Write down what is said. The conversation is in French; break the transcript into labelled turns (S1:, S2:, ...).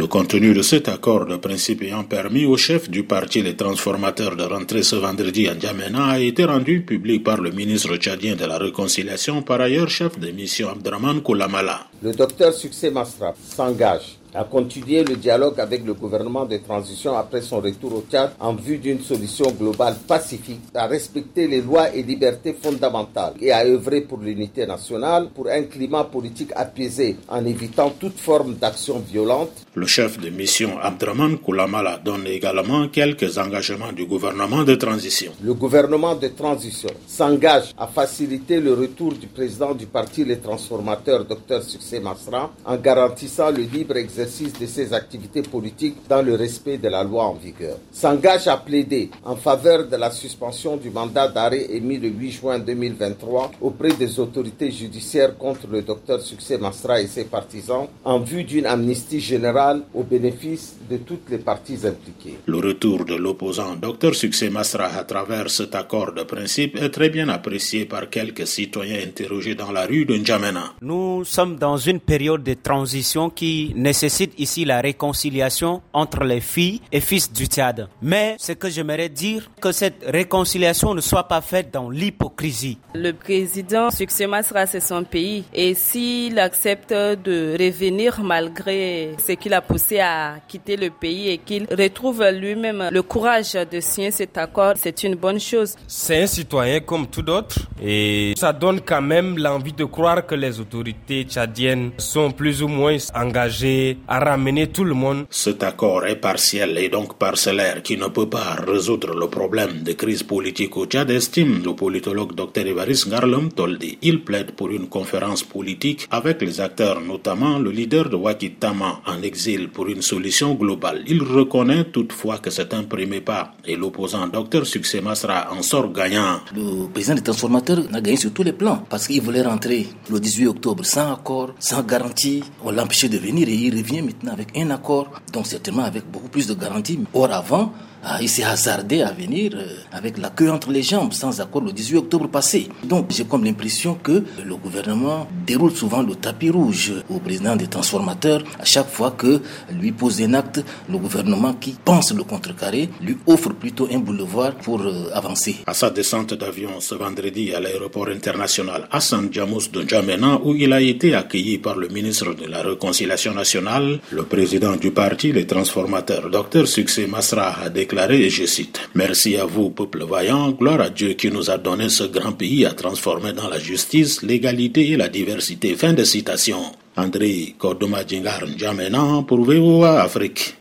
S1: Le contenu de cet accord de principe ayant permis au chef du parti Les Transformateurs de rentrer ce vendredi à N'Djamena a été rendu public par le ministre tchadien de la Réconciliation, par ailleurs chef de mission Abdraman Koulamala.
S2: Le docteur Succès Masra s'engage a continué le dialogue avec le gouvernement de transition après son retour au Tchad en vue d'une solution globale pacifique, à respecter les lois et libertés fondamentales et à œuvrer pour l'unité nationale, pour un climat politique apaisé en évitant toute forme d'action violente.
S1: Le chef de mission Abdraman Koulamala donne également quelques engagements du gouvernement de transition.
S2: Le gouvernement de transition s'engage à faciliter le retour du président du parti Les Transformateurs, Dr Succès Masra, en garantissant le libre exercice de ses activités politiques dans le respect de la loi en vigueur. S'engage à plaider en faveur de la suspension du mandat d'arrêt émis le 8 juin 2023 auprès des autorités judiciaires contre le docteur Succès Masra et ses partisans en vue d'une amnistie générale au bénéfice de toutes les parties impliquées.
S1: Le retour de l'opposant docteur Succès Masra à travers cet accord de principe est très bien apprécié par quelques citoyens interrogés dans la rue de N'Djamena.
S3: Nous sommes dans une période de transition qui nécessite nécessite ici la réconciliation entre les filles et fils du Tchad. Mais ce que j'aimerais dire, que cette réconciliation ne soit pas faite dans l'hypocrisie.
S4: Le président Succès Masra, c'est son pays. Et s'il accepte de revenir malgré ce qu'il a poussé à quitter le pays et qu'il retrouve lui-même le courage de signer cet accord, c'est une bonne chose.
S5: C'est un citoyen comme tout d'autres et ça donne quand même l'envie de croire que les autorités tchadiennes sont plus ou moins engagées à ramener tout le monde.
S1: Cet accord est partiel et donc parcellaire qui ne peut pas résoudre le problème de crise politique au Tchad, estime le politologue Dr. Evaris Garlem Toldi. Il plaide pour une conférence politique avec les acteurs, notamment le leader de Wakitama en exil pour une solution globale. Il reconnaît toutefois que c'est un premier pas et l'opposant Dr. Succès Masra en sort gagnant.
S6: Le président des transformateurs a gagné sur tous les plans parce qu'il voulait rentrer le 18 octobre sans accord, sans garantie. On l'a empêché de venir et il revient maintenant avec un accord, donc certainement avec beaucoup plus de garanties. Or avant, il s'est hasardé à venir euh, avec la queue entre les jambes, sans accord le 18 octobre passé. Donc j'ai comme l'impression que le gouvernement déroule souvent le tapis rouge au président des transformateurs à chaque fois que lui pose un acte, le gouvernement qui pense le contrecarrer lui offre plutôt un boulevard pour euh, avancer.
S1: À sa descente d'avion ce vendredi à l'aéroport international Hassan Djamous de N'Djamena où il a été accueilli par le ministre de la Réconciliation nationale, le président du parti Les Transformateurs, Dr Succès Masra, a déclaré et je cite, Merci à vous, peuple vaillant, gloire à Dieu qui nous a donné ce grand pays à transformer dans la justice, l'égalité et la diversité. Fin de citation. André Kordoma Djingar N'Djamena pour VOA Afrique.